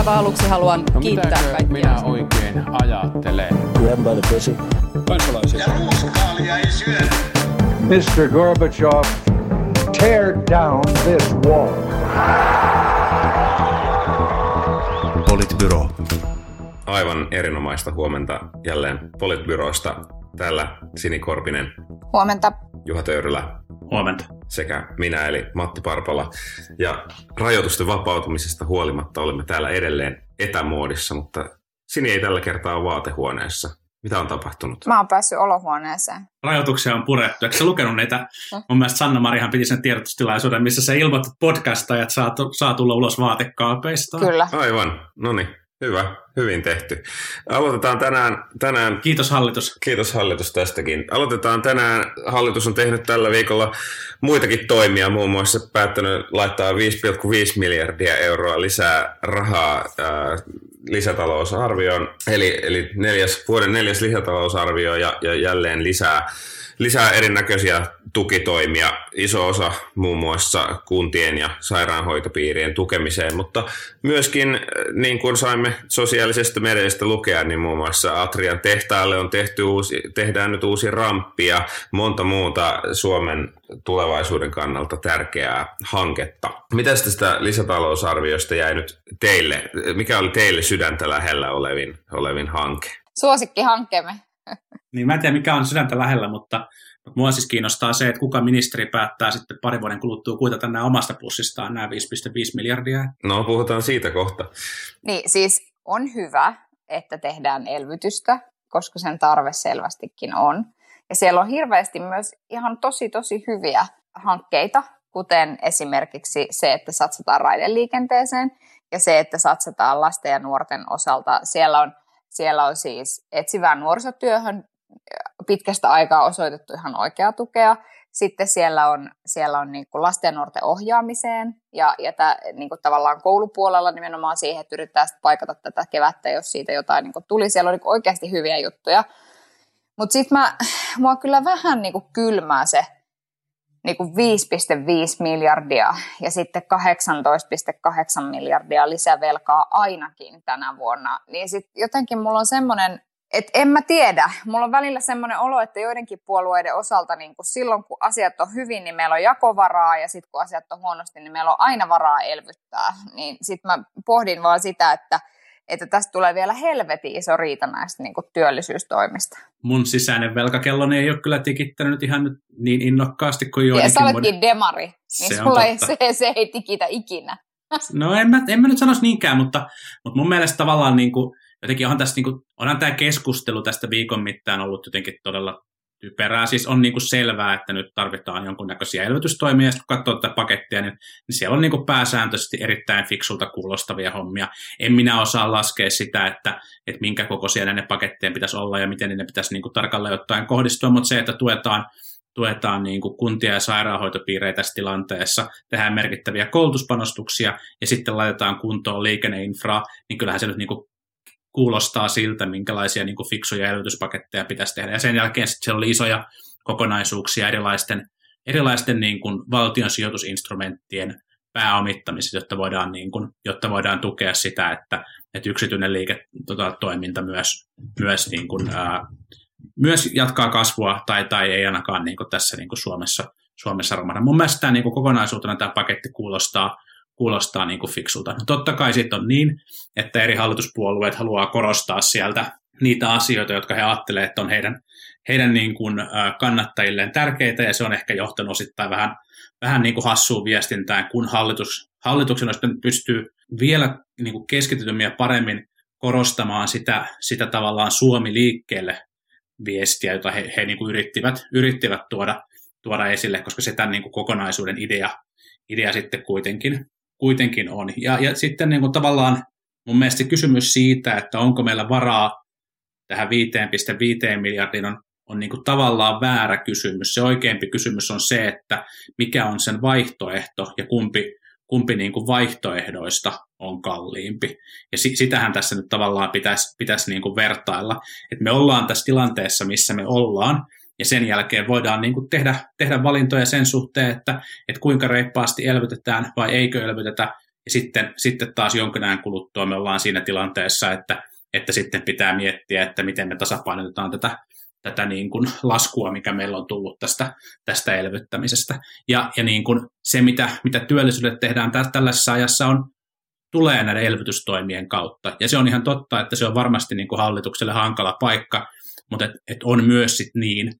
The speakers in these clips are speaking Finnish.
aivan aluksi haluan No kiittää kaikkia. minä oikein ajattelen? Grab by the pussy. kansalaisia. Ja ruuskaalia ei syödä. Mr. Gorbachev, tear down this wall. Politbyro. Aivan erinomaista huomenta jälleen Politbyroista. Täällä Sini Korpinen, Huomenta. Juha Töyrylä Huomenta. sekä minä eli Matti Parpala. Ja rajoitusten vapautumisesta huolimatta olemme täällä edelleen etämuodissa, mutta Sini ei tällä kertaa ole vaatehuoneessa. Mitä on tapahtunut? Mä oon päässyt olohuoneeseen. Rajoituksia on purettu. Eikö sä lukenut niitä? Mun mielestä Sanna Marihan piti sen tiedotustilaisuuden, missä se ilmoitti podcastajat saa, saa tulla ulos vaatekaapeista. Kyllä. Aivan, no niin, hyvä, hyvin tehty. Aloitetaan tänään, tänään Kiitos hallitus. Kiitos hallitus tästäkin. Aloitetaan tänään. Hallitus on tehnyt tällä viikolla muitakin toimia, muun muassa päättänyt laittaa 5,5 miljardia euroa lisää rahaa ää, lisätalousarvioon, eli, eli neljäs, vuoden neljäs lisätalousarvio ja, ja jälleen lisää, lisää erinäköisiä tukitoimia, iso osa muun muassa kuntien ja sairaanhoitopiirien tukemiseen, mutta myöskin äh, niin kuin saimme sosiaalisesta mediasta lukea, niin muun muassa Atrian tehtaalle on tehty uusi, tehdään nyt uusi ramppi ja monta muuta Suomen tulevaisuuden kannalta tärkeää hanketta. Mitä tästä lisätalousarviosta jäi nyt teille? Mikä oli teille sydäntä lähellä olevin, olevin hanke? Suosikkihankkeemme. Niin mä en tiedä, mikä on sydäntä lähellä, mutta, mutta mua siis kiinnostaa se, että kuka ministeri päättää sitten pari vuoden kuluttua kuitata nämä omasta pussistaan nämä 5,5 miljardia. No, puhutaan siitä kohta. Niin siis on hyvä, että tehdään elvytystä, koska sen tarve selvästikin on. Ja siellä on hirveästi myös ihan tosi tosi hyviä hankkeita, kuten esimerkiksi se, että satsataan raideliikenteeseen ja se, että satsataan lasten ja nuorten osalta. Siellä on, siellä on siis etsivään nuorisotyöhön pitkästä aikaa osoitettu ihan oikeaa tukea. Sitten siellä on, siellä on niin kuin lasten ja nuorten ohjaamiseen ja, ja tää, niin kuin tavallaan koulupuolella nimenomaan siihen, että yritetään paikata tätä kevättä, jos siitä jotain niin kuin tuli. Siellä on niin kuin oikeasti hyviä juttuja. Mutta sitten mua kyllä vähän niin kuin kylmää se niin kuin 5,5 miljardia ja sitten 18,8 miljardia lisävelkaa ainakin tänä vuonna. Niin sitten jotenkin mulla on semmoinen, että en mä tiedä. Mulla on välillä semmoinen olo, että joidenkin puolueiden osalta niin kun silloin, kun asiat on hyvin, niin meillä on jakovaraa, ja sitten kun asiat on huonosti, niin meillä on aina varaa elvyttää. Niin sitten mä pohdin vaan sitä, että, että tästä tulee vielä helvetin iso riita näistä niin työllisyystoimista. Mun sisäinen velkakelloni ei ole kyllä tikittänyt ihan nyt niin innokkaasti kuin Ja joidenkin sä oletkin demari, niin Se sulla ei, se, se ei tikitä ikinä. No en mä, en mä nyt sanoisi niinkään, mutta, mutta mun mielestä tavallaan niin kuin, jotenkin onhan, tässä, niin kuin, onhan tämä keskustelu tästä viikon mittaan ollut jotenkin todella typerää. Siis on niin kuin selvää, että nyt tarvitaan jonkunnäköisiä elvytystoimia, ja kun katsoo tätä pakettia, niin, niin siellä on niin kuin pääsääntöisesti erittäin fiksulta kuulostavia hommia. En minä osaa laskea sitä, että, että minkä kokoisia näiden pakettien pitäisi olla ja miten ne pitäisi niin kuin tarkalleen ottaen kohdistua, mutta se, että tuetaan tuetaan niin kuin kuntia ja sairaanhoitopiirejä tässä tilanteessa, tehdään merkittäviä koulutuspanostuksia ja sitten laitetaan kuntoon liikenneinfraa, niin kyllähän se nyt niin kuin kuulostaa siltä, minkälaisia niin kuin fiksuja elvytyspaketteja pitäisi tehdä. Ja sen jälkeen sitten siellä oli isoja kokonaisuuksia erilaisten, erilaisten niin kuin valtion sijoitusinstrumenttien pääomittamisesta, jotta voidaan, niin kuin, jotta voidaan tukea sitä, että, että yksityinen liiketoiminta myös, myös, niin kuin, ää, myös jatkaa kasvua tai, tai ei ainakaan niin kuin tässä niin kuin Suomessa, Suomessa romahda. Mun mielestä tämä niin kuin kokonaisuutena tämä paketti kuulostaa, kuulostaa niin kuin fiksulta. No totta kai sitten on niin, että eri hallituspuolueet haluaa korostaa sieltä niitä asioita, jotka he ajattelevat, että on heidän, heidän niin kuin kannattajilleen tärkeitä, ja se on ehkä johtanut osittain vähän, vähän niin kuin hassuun viestintään, kun hallitus, hallituksen sitten pystyy vielä niin kuin keskitytymmin ja paremmin korostamaan sitä, sitä tavallaan Suomi liikkeelle viestiä, jota he, he niin kuin yrittivät, yrittivät tuoda, tuoda esille, koska se tämän niin kuin kokonaisuuden idea, idea sitten kuitenkin, kuitenkin on. Ja, ja sitten niin kuin tavallaan mun mielestä kysymys siitä, että onko meillä varaa tähän 5,5 miljardin on, on niin kuin tavallaan väärä kysymys. Se oikeampi kysymys on se, että mikä on sen vaihtoehto ja kumpi, kumpi niin kuin vaihtoehdoista on kalliimpi. Ja si- sitähän tässä nyt tavallaan pitäisi, pitäisi niin kuin vertailla. Että me ollaan tässä tilanteessa, missä me ollaan, ja sen jälkeen voidaan niin kuin tehdä, tehdä valintoja sen suhteen, että, että kuinka reippaasti elvytetään vai eikö elvytetä, ja sitten, sitten taas jonkin ajan kuluttua me ollaan siinä tilanteessa, että, että sitten pitää miettiä, että miten me tasapainotetaan tätä, tätä niin kuin laskua, mikä meillä on tullut tästä, tästä elvyttämisestä. Ja, ja niin kuin se, mitä, mitä työllisyydelle tehdään tällaisessa ajassa, on tulee näiden elvytystoimien kautta. Ja se on ihan totta, että se on varmasti niin kuin hallitukselle hankala paikka, mutta et, et on myös sit niin,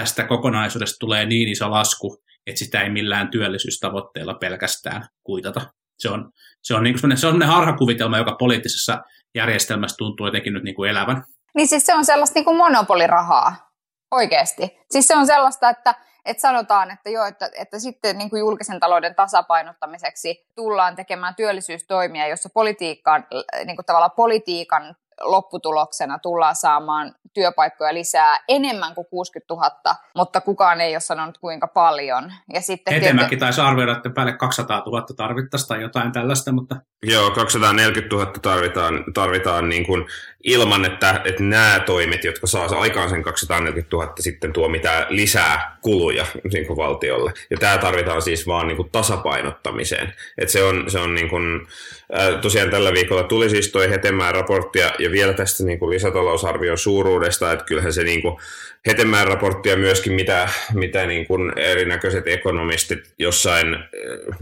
tästä kokonaisuudesta tulee niin iso lasku, että sitä ei millään työllisyystavoitteella pelkästään kuitata. Se on, se on, niin kuin se on harhakuvitelma, joka poliittisessa järjestelmässä tuntuu jotenkin nyt niin kuin elävän. Niin siis se on sellaista niin kuin monopolirahaa, oikeasti. Siis se on sellaista, että että sanotaan, että joo, että, että sitten niin kuin julkisen talouden tasapainottamiseksi tullaan tekemään työllisyystoimia, jossa politiikan, niin kuin tavallaan politiikan lopputuloksena tullaan saamaan työpaikkoja lisää enemmän kuin 60 000, mutta kukaan ei ole sanonut kuinka paljon. Ja sitten Hetemäki tiety... taisi arvioida, että päälle 200 000 tarvittaisiin tai jotain tällaista, mutta... Joo, 240 000 tarvitaan, tarvitaan niin kuin ilman, että, että nämä toimet, jotka saa aikaan sen 240 000, sitten tuo mitään lisää kuluja niin kuin valtiolle. Ja tämä tarvitaan siis vaan niin kuin tasapainottamiseen. Et se on, se on niin kuin, äh, tosiaan tällä viikolla tuli siis tuo Hetemään raporttia ja vielä tästä niin kuin lisätalousarvion suuruudesta, että kyllähän se niin kuin Hetemään raporttia myöskin, mitä, mitä niin kuin erinäköiset ekonomistit jossain äh,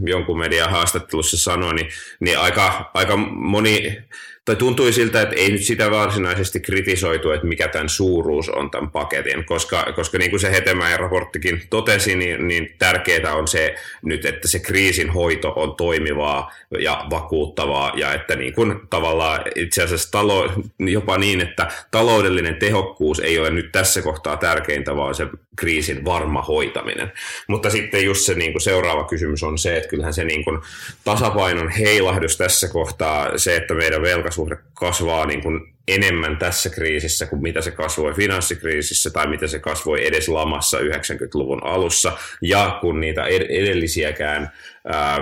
jonkun median haastattelussa sanoi, niin, niin aika, aika moni tai tuntui siltä, että ei nyt sitä varsinaisesti kritisoitu, että mikä tämän suuruus on tämän paketin, koska, koska niin kuin se Hetemäen raporttikin totesi, niin, niin tärkeää on se nyt, että se kriisin hoito on toimivaa ja vakuuttavaa ja että niin kuin tavallaan itse asiassa talo, jopa niin, että taloudellinen tehokkuus ei ole nyt tässä kohtaa tärkeintä, vaan se kriisin varma hoitaminen. Mutta sitten just se niin kuin seuraava kysymys on se, että kyllähän se niin kuin tasapainon heilahdus tässä kohtaa, se, että meidän velkasuhde kasvaa niin kuin enemmän tässä kriisissä kuin mitä se kasvoi finanssikriisissä tai mitä se kasvoi edes lamassa 90-luvun alussa. Ja kun niitä edellisiäkään ää,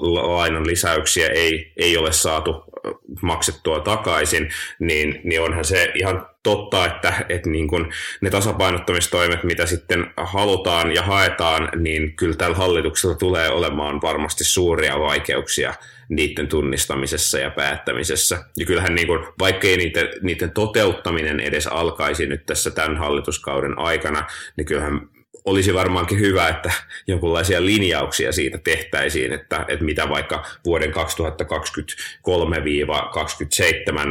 lainan lisäyksiä ei, ei ole saatu maksettua takaisin, niin, niin onhan se ihan totta, että, että niin kun ne tasapainottamistoimet, mitä sitten halutaan ja haetaan, niin kyllä tällä hallituksella tulee olemaan varmasti suuria vaikeuksia niiden tunnistamisessa ja päättämisessä. Ja kyllähän niin kun, vaikkei niiden, niiden toteuttaminen edes alkaisi nyt tässä tämän hallituskauden aikana, niin kyllähän olisi varmaankin hyvä, että jonkinlaisia linjauksia siitä tehtäisiin, että, että mitä vaikka vuoden 2023-2027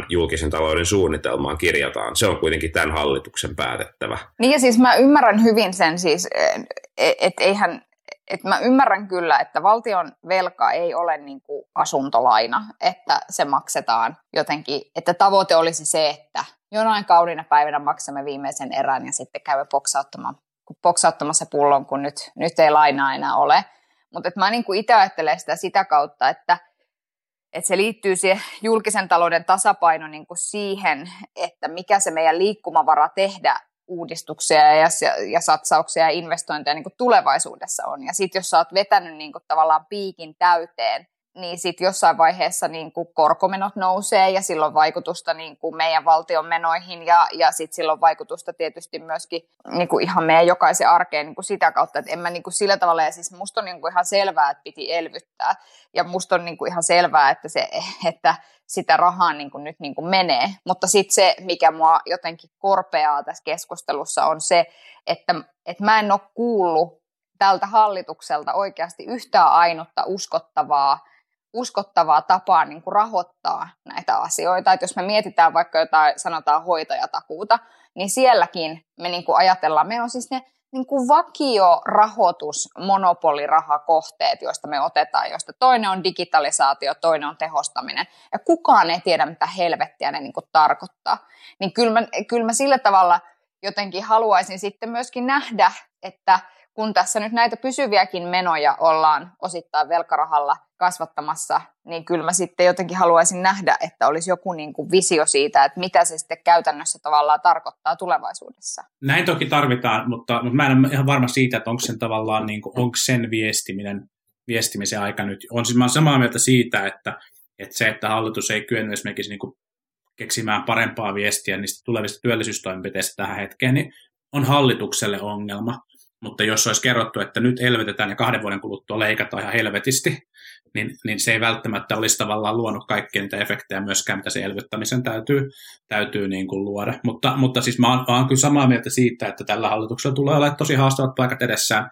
julkisen talouden suunnitelmaan kirjataan. Se on kuitenkin tämän hallituksen päätettävä. Niin ja siis mä ymmärrän hyvin sen siis, että eihän, että mä ymmärrän kyllä, että valtion velka ei ole niin kuin asuntolaina, että se maksetaan jotenkin, että tavoite olisi se, että jonain kaudina päivänä maksamme viimeisen erän ja sitten käymme boksauttamassa pullon, kun nyt, nyt ei lainaa enää ole. Mutta mä niin itse ajattelen sitä sitä kautta, että, että se liittyy siihen julkisen talouden tasapaino niin kuin siihen, että mikä se meidän liikkumavara tehdä uudistuksia ja, ja satsauksia ja investointeja niin kuin tulevaisuudessa on. Ja sitten jos sä oot vetänyt niin kuin tavallaan piikin täyteen, niin sitten jossain vaiheessa niin kuin korkomenot nousee ja silloin vaikutusta niin kuin meidän valtion menoihin ja, ja sitten silloin vaikutusta tietysti myöskin niin kuin ihan meidän jokaisen arkeen niin kuin sitä kautta, että en mä niin kuin sillä tavalla, ja siis musta on niin kuin ihan selvää, että piti elvyttää. Ja musta on niin kuin ihan selvää, että, se, että sitä rahaa niin kuin nyt niin kuin menee, mutta sitten se, mikä mua jotenkin korpeaa tässä keskustelussa on se, että, että mä en ole kuullut tältä hallitukselta oikeasti yhtään ainutta uskottavaa uskottavaa tapaa niin kuin rahoittaa näitä asioita. Että jos me mietitään vaikka jotain, sanotaan hoitajatakuuta, niin sielläkin me niin kuin ajatellaan, me on siis ne niin kuin vakiorahoitus, monopolirahakohteet, joista me otetaan, joista toinen on digitalisaatio, toinen on tehostaminen. Ja kukaan ei tiedä, mitä helvettiä ne niin kuin tarkoittaa. Niin kyllä mä, kyllä mä sillä tavalla jotenkin haluaisin sitten myöskin nähdä, että kun tässä nyt näitä pysyviäkin menoja ollaan osittain velkarahalla kasvattamassa, niin kyllä mä sitten jotenkin haluaisin nähdä, että olisi joku niin kuin visio siitä, että mitä se sitten käytännössä tavallaan tarkoittaa tulevaisuudessa. Näin toki tarvitaan, mutta, mutta mä en ole ihan varma siitä, että onko sen tavallaan niin kuin, onko sen viestiminen, viestimisen aika nyt. On siis mä olen samaa mieltä siitä, että, että se, että hallitus ei kyennyt esimerkiksi niin kuin keksimään parempaa viestiä niistä tulevista työllisyystoimenpiteistä tähän hetkeen, niin on hallitukselle ongelma. Mutta jos olisi kerrottu, että nyt elvytetään ja kahden vuoden kuluttua leikataan ihan helvetisti, niin, niin se ei välttämättä olisi tavallaan luonut kaikkia niitä efektejä myöskään, mitä se elvyttämisen täytyy, täytyy niin kuin luoda. Mutta, mutta siis mä oon, mä oon kyllä samaa mieltä siitä, että tällä hallituksella tulee olemaan tosi haastavat paikat edessään,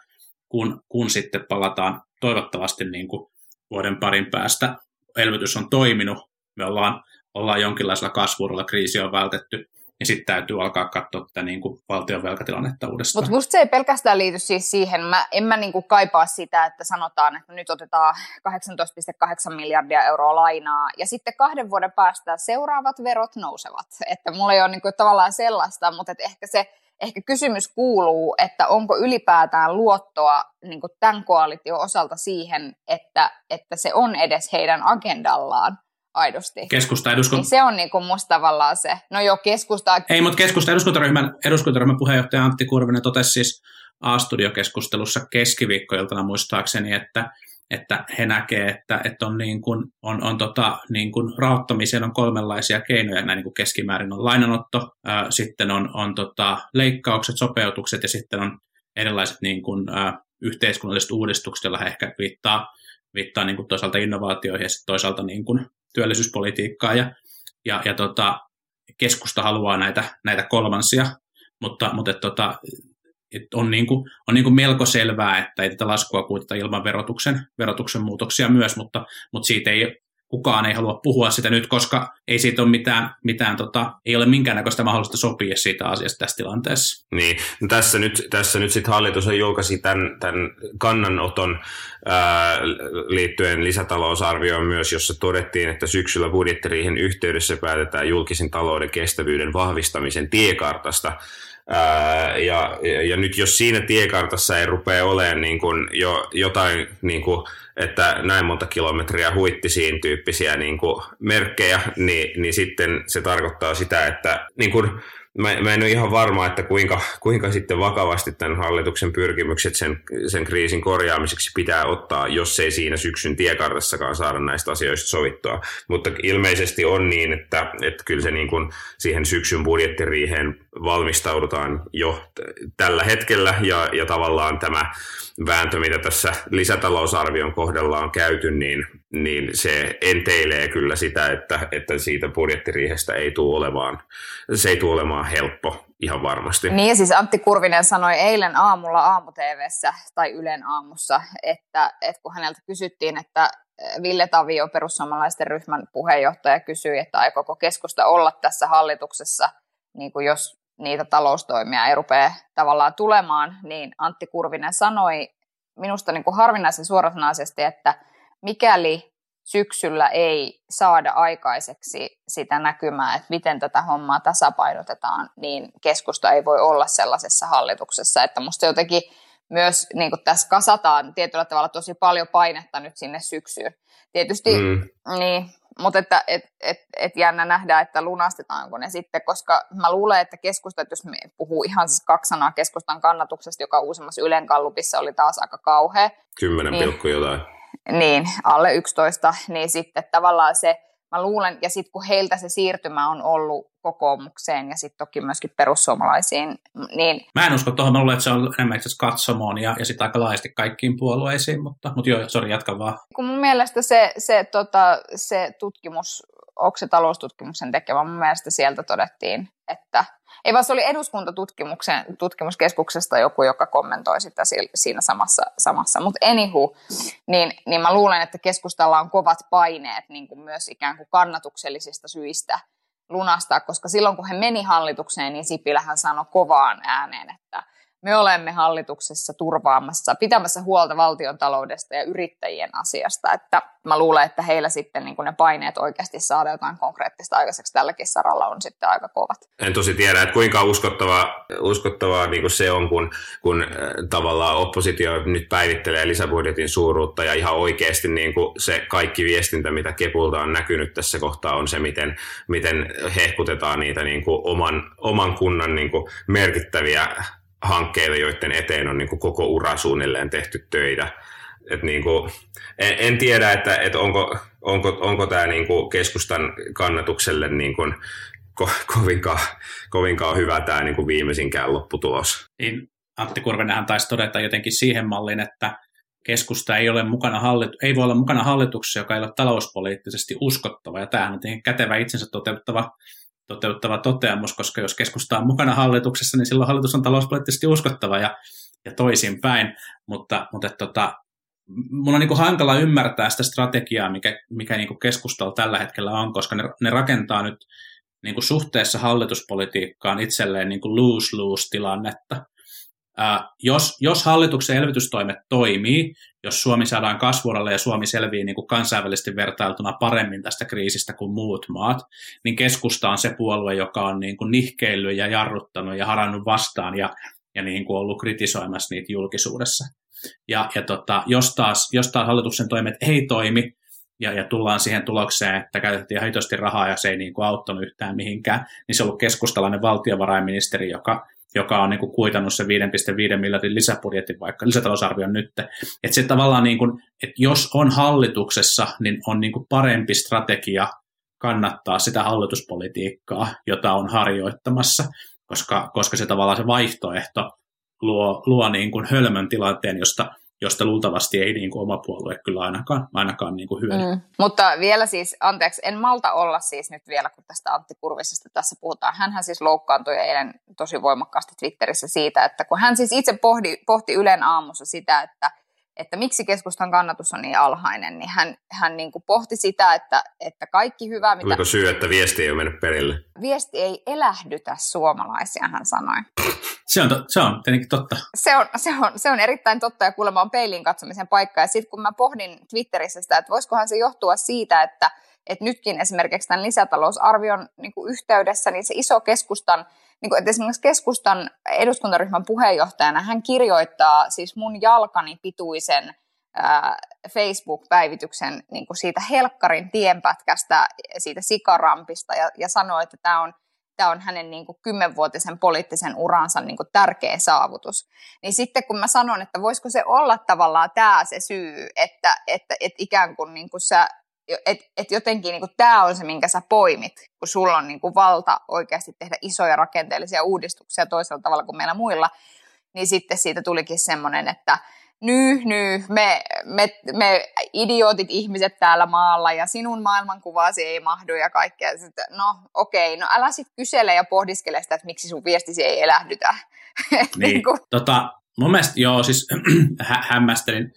kun, kun sitten palataan toivottavasti niin kuin vuoden parin päästä. Elvytys on toiminut, me ollaan, ollaan jonkinlaisella kasvuudella, kriisi on vältetty, ja sitten täytyy alkaa katsoa tätä niin kuin valtion velkatilannetta uudestaan. Mutta musta se ei pelkästään liity siis siihen, mä, en mä niin kuin kaipaa sitä, että sanotaan, että nyt otetaan 18,8 miljardia euroa lainaa, ja sitten kahden vuoden päästä seuraavat verot nousevat. Että mulla ei ole niin kuin tavallaan sellaista, mutta et ehkä se ehkä kysymys kuuluu, että onko ylipäätään luottoa niin kuin tämän koalition osalta siihen, että, että se on edes heidän agendallaan aidosti. Keskusta eduskunta... Niin se on niin kuin musta tavallaan se. No joo, keskusta... Ei, mutta keskusta eduskuntaryhmän, eduskuntaryhmän puheenjohtaja Antti Kurvinen totesi siis A-studiokeskustelussa keskiviikkoiltana muistaakseni, että, että he näkee, että, että on, niin kuin, on, on tota, niin kuin rahoittamiseen on kolmenlaisia keinoja, näin niin kuin keskimäärin on lainanotto, ää, sitten on, on tota, leikkaukset, sopeutukset ja sitten on erilaiset niin kuin, ää, yhteiskunnalliset uudistukset, joilla he ehkä viittaa, viittaa niin kuin toisaalta innovaatioihin ja sitten toisaalta niin kuin työllisyyspolitiikkaa ja, ja, ja tota, keskusta haluaa näitä, näitä kolmansia, mutta, mutta et, tota, et on, niin kuin, on niin kuin melko selvää, että ei tätä laskua kuitata ilman verotuksen, verotuksen muutoksia myös, mutta, mutta siitä ei kukaan ei halua puhua sitä nyt, koska ei siitä ole mitään, mitään tota, ei ole minkäännäköistä mahdollista sopia siitä asiasta tässä tilanteessa. Niin, no tässä nyt, tässä nyt sitten hallitus on julkaisi tämän, tämän kannanoton ää, liittyen lisätalousarvioon myös, jossa todettiin, että syksyllä budjettiriihen yhteydessä päätetään julkisen talouden kestävyyden vahvistamisen tiekartasta, Ää, ja, ja, nyt jos siinä tiekartassa ei rupea olemaan niin kuin jo jotain, niin kuin, että näin monta kilometriä huittisiin tyyppisiä niin kuin merkkejä, niin, niin sitten se tarkoittaa sitä, että niin kuin, mä, mä en ole ihan varma, että kuinka, kuinka sitten vakavasti tämän hallituksen pyrkimykset sen, sen kriisin korjaamiseksi pitää ottaa, jos ei siinä syksyn tiekartassakaan saada näistä asioista sovittua. Mutta ilmeisesti on niin, että, että kyllä se niin kuin siihen syksyn budjettiriiheen valmistaudutaan jo tällä hetkellä ja, ja tavallaan tämä vääntö, mitä tässä lisätalousarvion kohdalla on käyty, niin, niin se enteilee kyllä sitä, että, että siitä budjettiriihestä ei tule olemaan, se ei tule olemaan helppo ihan varmasti. Niin ja siis Antti Kurvinen sanoi eilen aamulla aamu tai Ylen aamussa, että, että kun häneltä kysyttiin, että Ville Tavio, perussuomalaisten ryhmän puheenjohtaja, kysyi, että aikooko keskusta olla tässä hallituksessa, niin kuin jos niitä taloustoimia ei rupea tavallaan tulemaan, niin Antti Kurvinen sanoi minusta niin kuin harvinaisen suorasanaisesti, että mikäli syksyllä ei saada aikaiseksi sitä näkymää, että miten tätä hommaa tasapainotetaan, niin keskusta ei voi olla sellaisessa hallituksessa. Että musta jotenkin myös niin kuin tässä kasataan tietyllä tavalla tosi paljon painetta nyt sinne syksyyn. Tietysti, mm. niin, mutta että et, et, et jännä nähdä, että lunastetaanko ne sitten, koska mä luulen, että keskusta, että jos me puhuu ihan siis kaksi sanaa keskustan kannatuksesta, joka uusimmassa Ylen kallupissa oli taas aika kauhea. 10 niin, jotain. Niin, alle 11, niin sitten tavallaan se, mä luulen, ja sitten kun heiltä se siirtymä on ollut kokoomukseen ja sitten toki myöskin perussuomalaisiin, niin... Mä en usko tuohon, mä luulen, että se on enemmän itse katsomoon ja, ja sitten aika laajasti kaikkiin puolueisiin, mutta, mutta joo, sori, jatka vaan. Kun mun mielestä se, se, tota, se tutkimus, onko se taloustutkimuksen tekevä, mun mielestä sieltä todettiin, että ei vaan se oli eduskuntatutkimuksen tutkimuskeskuksesta joku, joka kommentoi sitä siinä samassa, samassa. mutta anywho, niin, niin mä luulen, että keskustalla on kovat paineet niin kuin myös ikään kuin kannatuksellisista syistä lunastaa, koska silloin kun he meni hallitukseen, niin Sipilähän sanoi kovaan ääneen, että me olemme hallituksessa turvaamassa, pitämässä huolta valtion taloudesta ja yrittäjien asiasta. Että mä luulen, että heillä sitten niin ne paineet oikeasti saada jotain konkreettista aikaiseksi tälläkin saralla on sitten aika kovat. En tosi tiedä, että kuinka uskottavaa, uskottavaa niin kuin se on, kun, kun äh, tavallaan oppositio nyt päivittelee lisäbudjetin suuruutta ja ihan oikeasti niin kuin se kaikki viestintä, mitä Kepulta on näkynyt tässä kohtaa, on se, miten, miten hehkutetaan niitä niin kuin oman, oman kunnan niin kuin merkittäviä hankkeita, joiden eteen on niin kuin koko ura suunnilleen tehty töitä. Et niin kuin, en, en tiedä, että, että onko, onko, onko tämä niin kuin keskustan kannatukselle niin kuin ko, kovinkaan, kovinkaan hyvä tämä niin kuin viimeisinkään lopputulos. Niin, Antti Kurvinenhan taisi todeta jotenkin siihen malliin, että, keskusta ei, ole mukana hallitu- ei voi olla mukana hallituksessa, joka ei ole talouspoliittisesti uskottava. Ja tämähän on kätevä itsensä toteuttava, toteuttava toteamus, koska jos keskusta on mukana hallituksessa, niin silloin hallitus on talouspoliittisesti uskottava ja, ja toisinpäin. Mutta, mutta tota, mun on niin kuin hankala ymmärtää sitä strategiaa, mikä, mikä niin kuin keskustalla tällä hetkellä on, koska ne, ne rakentaa nyt niin kuin suhteessa hallituspolitiikkaan itselleen niin kuin lose-lose-tilannetta. Jos, jos hallituksen elvytystoimet toimii, jos Suomi saadaan kasvuoralle ja Suomi selvii niin kuin kansainvälisesti vertailtuna paremmin tästä kriisistä kuin muut maat, niin keskusta on se puolue, joka on niin kuin nihkeillyt ja jarruttanut ja harannut vastaan ja, ja niin kuin ollut kritisoimassa niitä julkisuudessa. Ja, ja tota, jos, taas, jos taas hallituksen toimet ei toimi, ja, ja tullaan siihen tulokseen, että käytettiin hitosti rahaa ja se ei niin kuin auttanut yhtään mihinkään, niin se on ollut keskustalainen valtiovarainministeri, joka, joka on niin kuin kuitannut se 5,5 miljardin lisäbudjetin vaikka lisätalousarvion nyt. Että se tavallaan, niin kuin, että jos on hallituksessa, niin on niin kuin parempi strategia kannattaa sitä hallituspolitiikkaa, jota on harjoittamassa, koska, koska se tavallaan se vaihtoehto luo, luo niin kuin hölmön tilanteen, josta josta luultavasti ei niin kuin oma puolue kyllä ainakaan, ainakaan niin kuin hyödy. Mm. Mutta vielä siis, anteeksi, en malta olla siis nyt vielä, kun tästä Antti Kurvisesta tässä puhutaan. Hänhän siis loukkaantui eilen tosi voimakkaasti Twitterissä siitä, että kun hän siis itse pohti, pohti Ylen aamussa sitä, että että miksi keskustan kannatus on niin alhainen, niin hän, hän niin kuin pohti sitä, että, että kaikki hyvä, mitä... Tuliko syy, että viesti ei ole mennyt perille? Viesti ei elähdytä suomalaisia, hän sanoi. Se on, to, se on tietenkin totta. Se on, se, on, se on erittäin totta ja kuulemma on peilin katsomisen paikka. Ja sitten kun mä pohdin Twitterissä sitä, että voisikohan se johtua siitä, että, että nytkin esimerkiksi tämän lisätalousarvion niin kuin yhteydessä, niin se iso keskustan, niin kuin, että esimerkiksi keskustan eduskuntaryhmän puheenjohtajana hän kirjoittaa siis mun jalkani pituisen Facebook-päivityksen niin kuin siitä helkkarin tienpätkästä, siitä sikarampista ja, ja sanoo, että tämä on – tämä on hänen niin kuin kymmenvuotisen poliittisen uransa niin kuin tärkeä saavutus. Niin sitten kun mä sanon, että voisiko se olla tavallaan tämä se syy, että, että, että ikään kuin, niin kuin sä, että et jotenkin niin tämä on se, minkä sä poimit, kun sulla on niin kuin valta oikeasti tehdä isoja rakenteellisia uudistuksia toisella tavalla kuin meillä muilla, niin sitten siitä tulikin semmoinen, että nyh, nyh, me, me, me idiootit ihmiset täällä maalla ja sinun maailmankuvaasi ei mahdu ja kaikkea. Sitten, no okei, okay, no älä sitten kysele ja pohdiskele sitä, että miksi sun viestisi ei elähdytä. Niin, niin kuin... tota, mun mielestä joo, siis hä- hämmästelin.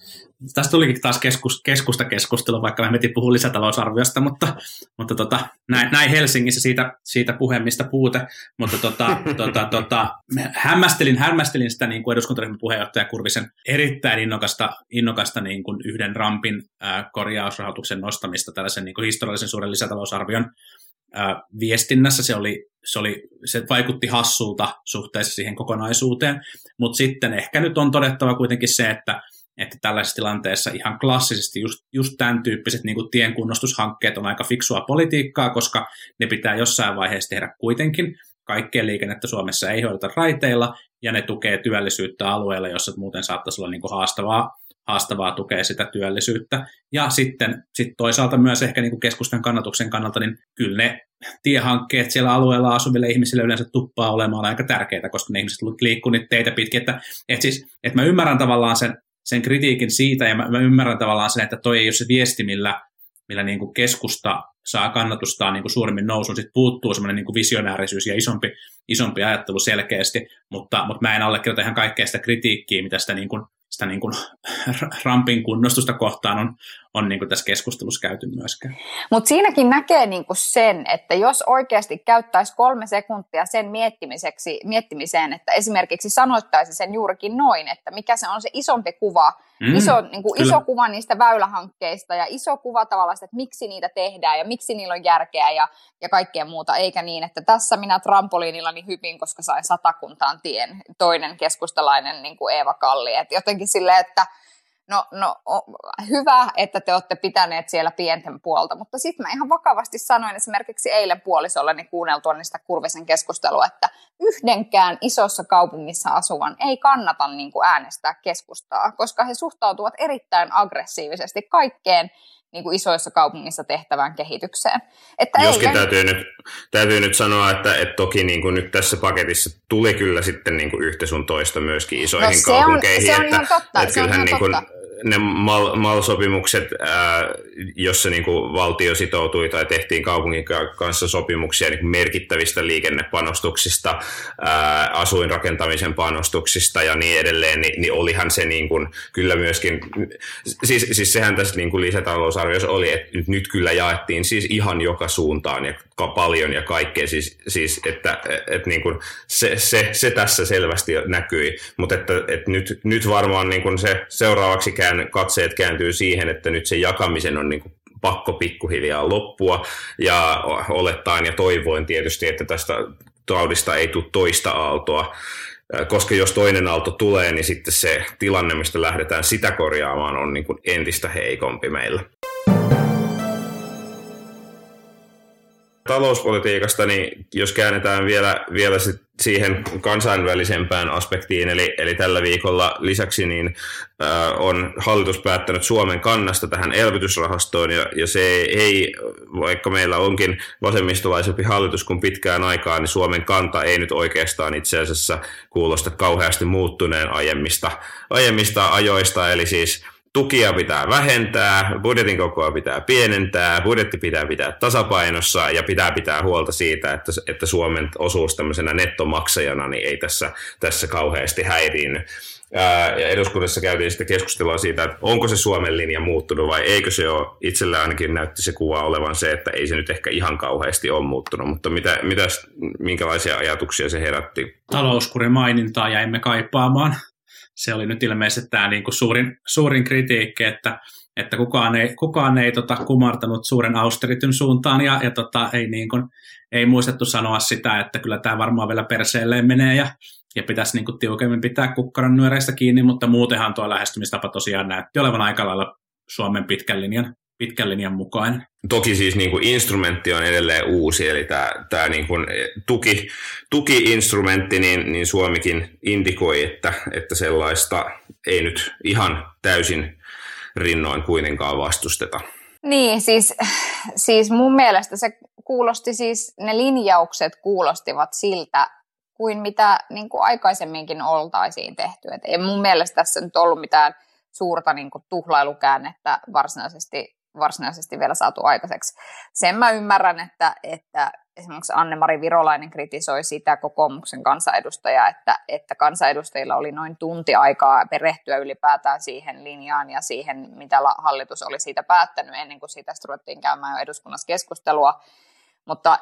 Tästä tulikin taas keskus, keskusta keskustelu, vaikka me metin puhua lisätalousarviosta, mutta, mutta tota, näin, näin, Helsingissä siitä, siitä puhemista puute, mutta tota, tota, tota, hämmästelin, hämmästelin sitä niin kuin eduskuntaryhmän puheenjohtaja Kurvisen erittäin innokasta, innokasta niin kuin yhden rampin ää, korjausrahoituksen nostamista tällaisen niin kuin historiallisen suuren lisätalousarvion ää, viestinnässä. Se, oli, se, oli, se vaikutti hassulta suhteessa siihen kokonaisuuteen, mutta sitten ehkä nyt on todettava kuitenkin se, että että tällaisessa tilanteessa ihan klassisesti just, just tämän tyyppiset niin tienkunnostushankkeet on aika fiksua politiikkaa, koska ne pitää jossain vaiheessa tehdä kuitenkin. Kaikkea liikennettä Suomessa ei hoideta raiteilla, ja ne tukee työllisyyttä alueella, jossa muuten saattaisi olla niin haastavaa, haastavaa tukea sitä työllisyyttä. Ja sitten sit toisaalta myös ehkä niin kuin keskustan kannatuksen kannalta, niin kyllä ne tiehankkeet siellä alueella asuville ihmisille yleensä tuppaa olemaan aika tärkeitä, koska ne ihmiset liikkuu niitä teitä pitkin. Että, et siis, että mä ymmärrän tavallaan sen sen kritiikin siitä, ja mä, mä ymmärrän tavallaan sen, että toi ei ole se viesti, millä, millä niin kuin keskusta saa kannatustaan niin kuin suurimmin nousun, sitten puuttuu semmoinen niin visionäärisyys ja isompi, isompi ajattelu selkeästi, mutta, mutta mä en allekirjoita ihan kaikkea sitä kritiikkiä, mitä sitä, niin kuin, sitä niin kuin rampin kunnostusta kohtaan on, on niin kuin tässä keskustelussa käyty myöskään. Mutta siinäkin näkee niin kuin sen, että jos oikeasti käyttäisi kolme sekuntia sen miettimiseksi, miettimiseen, että esimerkiksi sanoittaisi sen juurikin noin, että mikä se on se isompi kuva, mm, iso, niin kuin iso kuva niistä väylähankkeista ja iso kuva tavallaan sitä, että miksi niitä tehdään ja miksi niillä on järkeä ja, ja kaikkea muuta, eikä niin, että tässä minä trampoliinillani hypin, koska sain satakuntaan tien, toinen keskustalainen niin kuin Eeva Kalli, että jotenkin silleen, että no, no hyvä, että te olette pitäneet siellä pienten puolta, mutta sitten mä ihan vakavasti sanoin esimerkiksi eilen puolisolleni kuunneltua niistä Kurvisen keskustelua, että yhdenkään isossa kaupungissa asuvan ei kannata niin kuin äänestää keskustaa, koska he suhtautuvat erittäin aggressiivisesti kaikkeen niin kuin isoissa kaupungissa tehtävään kehitykseen. Että Joskin ei, täytyy, nyt, täytyy nyt sanoa, että, että toki niin kuin nyt tässä paketissa tuli kyllä sitten niin kuin yhtä sun toista myöskin isoihin no, se kaupunkeihin. On, se on ihan totta. Että, se on ihan niin kuin, totta ne mal, MAL-sopimukset, jossa niin kuin valtio sitoutui tai tehtiin kaupungin kanssa sopimuksia niin merkittävistä liikennepanostuksista, ää, asuinrakentamisen panostuksista ja niin edelleen, niin, niin olihan se niin kuin, kyllä myöskin, siis, siis sehän tässä niin kuin lisätalousarviossa oli, että nyt, nyt kyllä jaettiin siis ihan joka suuntaan ja paljon ja kaikkea, siis, siis että, että niin kuin se, se, se, tässä selvästi näkyi, mutta että, että nyt, nyt varmaan niin kuin se seuraavaksi kään, katseet kääntyy siihen, että nyt se jakamisen on niin kuin pakko pikkuhiljaa loppua ja olettaen ja toivoin tietysti, että tästä taudista ei tule toista aaltoa, koska jos toinen aalto tulee, niin sitten se tilanne, mistä lähdetään sitä korjaamaan, on niin kuin entistä heikompi meillä. Talouspolitiikasta, niin jos käännetään vielä, vielä sit siihen kansainvälisempään aspektiin, eli, eli tällä viikolla lisäksi niin äh, on hallitus päättänyt Suomen kannasta tähän elvytysrahastoon, ja, ja se ei, vaikka meillä onkin vasemmistolaisempi hallitus kuin pitkään aikaan, niin Suomen kanta ei nyt oikeastaan itse asiassa kuulosta kauheasti muuttuneen aiemmista, aiemmista ajoista, eli siis tukia pitää vähentää, budjetin kokoa pitää pienentää, budjetti pitää pitää tasapainossa ja pitää pitää huolta siitä, että, että Suomen osuus tämmöisenä nettomaksajana niin ei tässä, tässä kauheasti häiriinny. Ja eduskunnassa käytiin sitten keskustelua siitä, että onko se Suomen linja muuttunut vai eikö se ole. Itsellä ainakin näytti se kuva olevan se, että ei se nyt ehkä ihan kauheasti ole muuttunut, mutta mitä, mitäs, minkälaisia ajatuksia se herätti? Talouskurin mainintaa jäimme kaipaamaan se oli nyt ilmeisesti tämä niin kuin suurin, suurin kritiikki, että, että kukaan ei, kukaan ei tota, kumartanut suuren austerityn suuntaan ja, ja tota, ei, niin kuin, ei muistettu sanoa sitä, että kyllä tämä varmaan vielä perseelleen menee ja, ja pitäisi niin kuin, tiukemmin pitää kukkaron nyöreistä kiinni, mutta muutenhan tuo lähestymistapa tosiaan näytti olevan aika lailla Suomen pitkän linjan pitkän linjan mukainen. Toki siis niin kuin instrumentti on edelleen uusi, eli tämä, tämä niin kuin tuki, tuki-instrumentti, niin, niin Suomikin indikoi, että, että sellaista ei nyt ihan täysin rinnoin kuitenkaan vastusteta. Niin, siis, siis mun mielestä se kuulosti siis, ne linjaukset kuulostivat siltä, kuin mitä niin kuin aikaisemminkin oltaisiin tehty. Et ei mun mielestä tässä nyt ollut mitään suurta niin kuin tuhlailukäännettä varsinaisesti varsinaisesti vielä saatu aikaiseksi. Sen mä ymmärrän, että, että esimerkiksi Anne-Mari Virolainen kritisoi sitä kokoomuksen kansanedustajaa, että, että kansanedustajilla oli noin tunti aikaa perehtyä ylipäätään siihen linjaan ja siihen, mitä hallitus oli siitä päättänyt ennen kuin siitä ruvettiin käymään jo eduskunnassa keskustelua. Mutta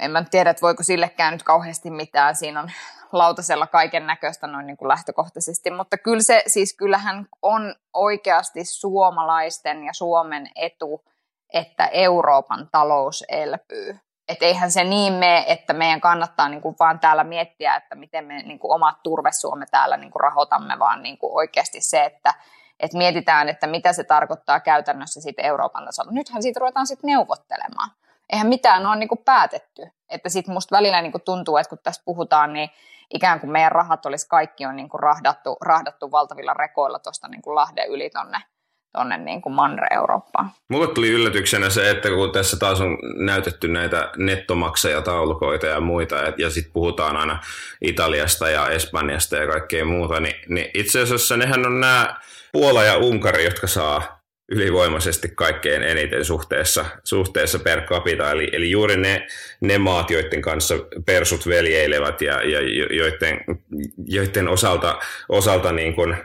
en mä tiedä, että voiko sillekään nyt kauheasti mitään. Siinä on lautasella kaiken näköistä noin niin kuin lähtökohtaisesti, mutta kyllä se, siis kyllähän on oikeasti suomalaisten ja Suomen etu, että Euroopan talous elpyy. Et eihän se niin mene, että meidän kannattaa niin kuin vaan täällä miettiä, että miten me niin kuin omat turvesuomme täällä niin kuin rahoitamme, vaan niin kuin oikeasti se, että et mietitään, että mitä se tarkoittaa käytännössä sitten Euroopan tasolla. Nythän siitä ruvetaan sitten neuvottelemaan eihän mitään ole niin kuin päätetty. Että sitten musta välillä niin kuin tuntuu, että kun tässä puhutaan, niin ikään kuin meidän rahat olisi kaikki on niin kuin rahdattu, rahdattu valtavilla rekoilla tuosta niin Lahden yli tonne, tonne niin kuin Manre-Eurooppaan. Mulle tuli yllätyksenä se, että kun tässä taas on näytetty näitä nettomaksajataulukoita ja muita, ja sitten puhutaan aina Italiasta ja Espanjasta ja kaikkea muuta, niin, niin itse asiassa nehän on nämä Puola ja Unkari, jotka saa ylivoimaisesti kaikkein eniten suhteessa, suhteessa per capita, eli, eli juuri ne, ne maat, joiden kanssa persut veljeilevät ja, ja joiden, joiden osalta, osalta niin kuin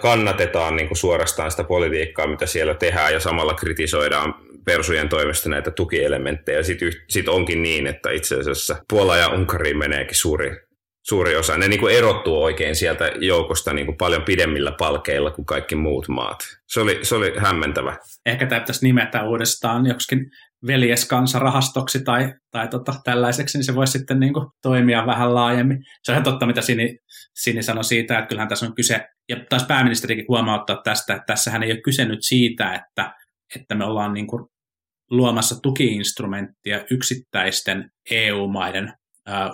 kannatetaan niin kuin suorastaan sitä politiikkaa, mitä siellä tehdään, ja samalla kritisoidaan persujen toimesta näitä tukielementtejä. Sitten sit onkin niin, että itse asiassa Puola ja Unkari meneekin suuri suuri osa. Ne niin kuin erottuu oikein sieltä joukosta niin kuin paljon pidemmillä palkeilla kuin kaikki muut maat. Se oli, se oli hämmentävä. Ehkä tämä pitäisi nimetä uudestaan joksikin veljeskansarahastoksi tai, tai tota, tällaiseksi, niin se voisi sitten niin kuin toimia vähän laajemmin. Se on ihan totta, mitä Sini, Sini sanoi siitä, että kyllähän tässä on kyse, ja taas pääministerikin huomauttaa tästä, että tässähän ei ole kyse nyt siitä, että, että me ollaan niin kuin luomassa tukiinstrumenttia yksittäisten EU-maiden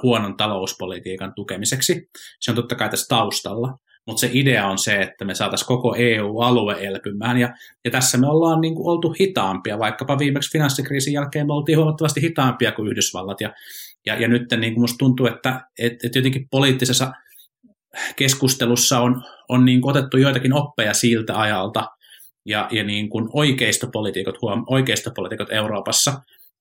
huonon talouspolitiikan tukemiseksi. Se on totta kai tässä taustalla, mutta se idea on se, että me saataisiin koko EU-alue elpymään, ja, ja tässä me ollaan niin kuin oltu hitaampia, vaikkapa viimeksi finanssikriisin jälkeen me oltiin huomattavasti hitaampia kuin Yhdysvallat, ja, ja, ja nyt niin kuin musta tuntuu, että et, et jotenkin poliittisessa keskustelussa on, on niin kuin otettu joitakin oppeja siltä ajalta, ja, ja niin kuin oikeistopolitiikot, huom, oikeistopolitiikot Euroopassa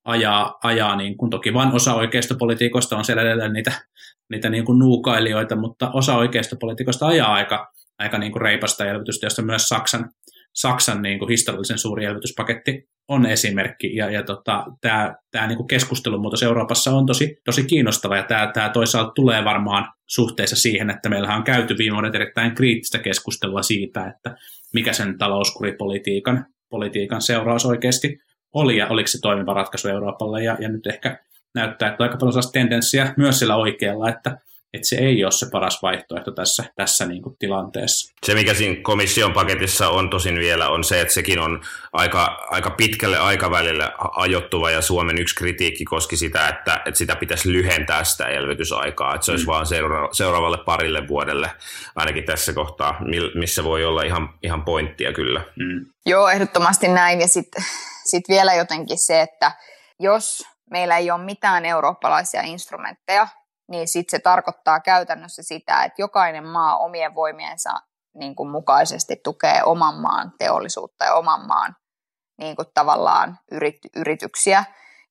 ajaa, ajaa niin kuin, toki vain osa oikeistopolitiikoista on siellä edelleen niitä, niitä niin kuin nuukailijoita, mutta osa oikeistopolitiikoista ajaa aika, aika niin kuin reipasta elvytystä, josta myös Saksan, Saksan niin kuin historiallisen suuri elvytyspaketti on esimerkki. Ja, ja tota, tämä, tämä niin keskustelumuutos Euroopassa on tosi, tosi kiinnostava, ja tämä, tämä toisaalta tulee varmaan suhteessa siihen, että meillähän on käyty viime vuodet erittäin kriittistä keskustelua siitä, että mikä sen talouskuripolitiikan politiikan seuraus oikeasti oli, ja oliko se toimiva ratkaisu Euroopalle, ja, ja nyt ehkä näyttää, että aika paljon tendenssiä myös sillä oikealla, että että se ei ole se paras vaihtoehto tässä, tässä niin kuin tilanteessa. Se, mikä siinä komission paketissa on tosin vielä, on se, että sekin on aika, aika pitkälle aikavälille ajottuva, ja Suomen yksi kritiikki koski sitä, että, että sitä pitäisi lyhentää sitä elvytysaikaa, että se olisi mm. vaan seura- seuraavalle parille vuodelle, ainakin tässä kohtaa, missä voi olla ihan, ihan pointtia kyllä. Mm. Joo, ehdottomasti näin, ja sitten sit vielä jotenkin se, että jos meillä ei ole mitään eurooppalaisia instrumentteja, niin sitten se tarkoittaa käytännössä sitä, että jokainen maa omien voimiensa niin kuin mukaisesti tukee oman maan teollisuutta ja oman maan niin kuin tavallaan yrit, yrityksiä.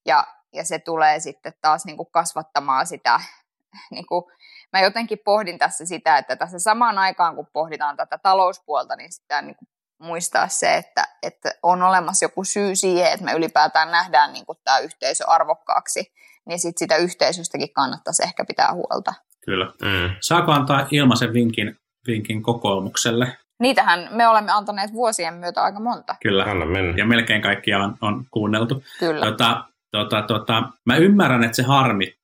Ja, ja se tulee sitten taas niin kuin kasvattamaan sitä, niin kuin, mä jotenkin pohdin tässä sitä, että tässä samaan aikaan kun pohditaan tätä talouspuolta, niin sitä niin kuin muistaa se, että, että on olemassa joku syy siihen, että me ylipäätään nähdään niin kuin tämä yhteisö arvokkaaksi niin sit sitä yhteisöstäkin kannattaisi ehkä pitää huolta. Kyllä. Mm. Saako antaa ilmaisen vinkin, vinkin kokoomukselle? Niitähän me olemme antaneet vuosien myötä aika monta. Kyllä, Anna mennä. ja melkein kaikkia on, on kuunneltu. Kyllä. Tota, tota, tota, mä ymmärrän, että se harmittaa,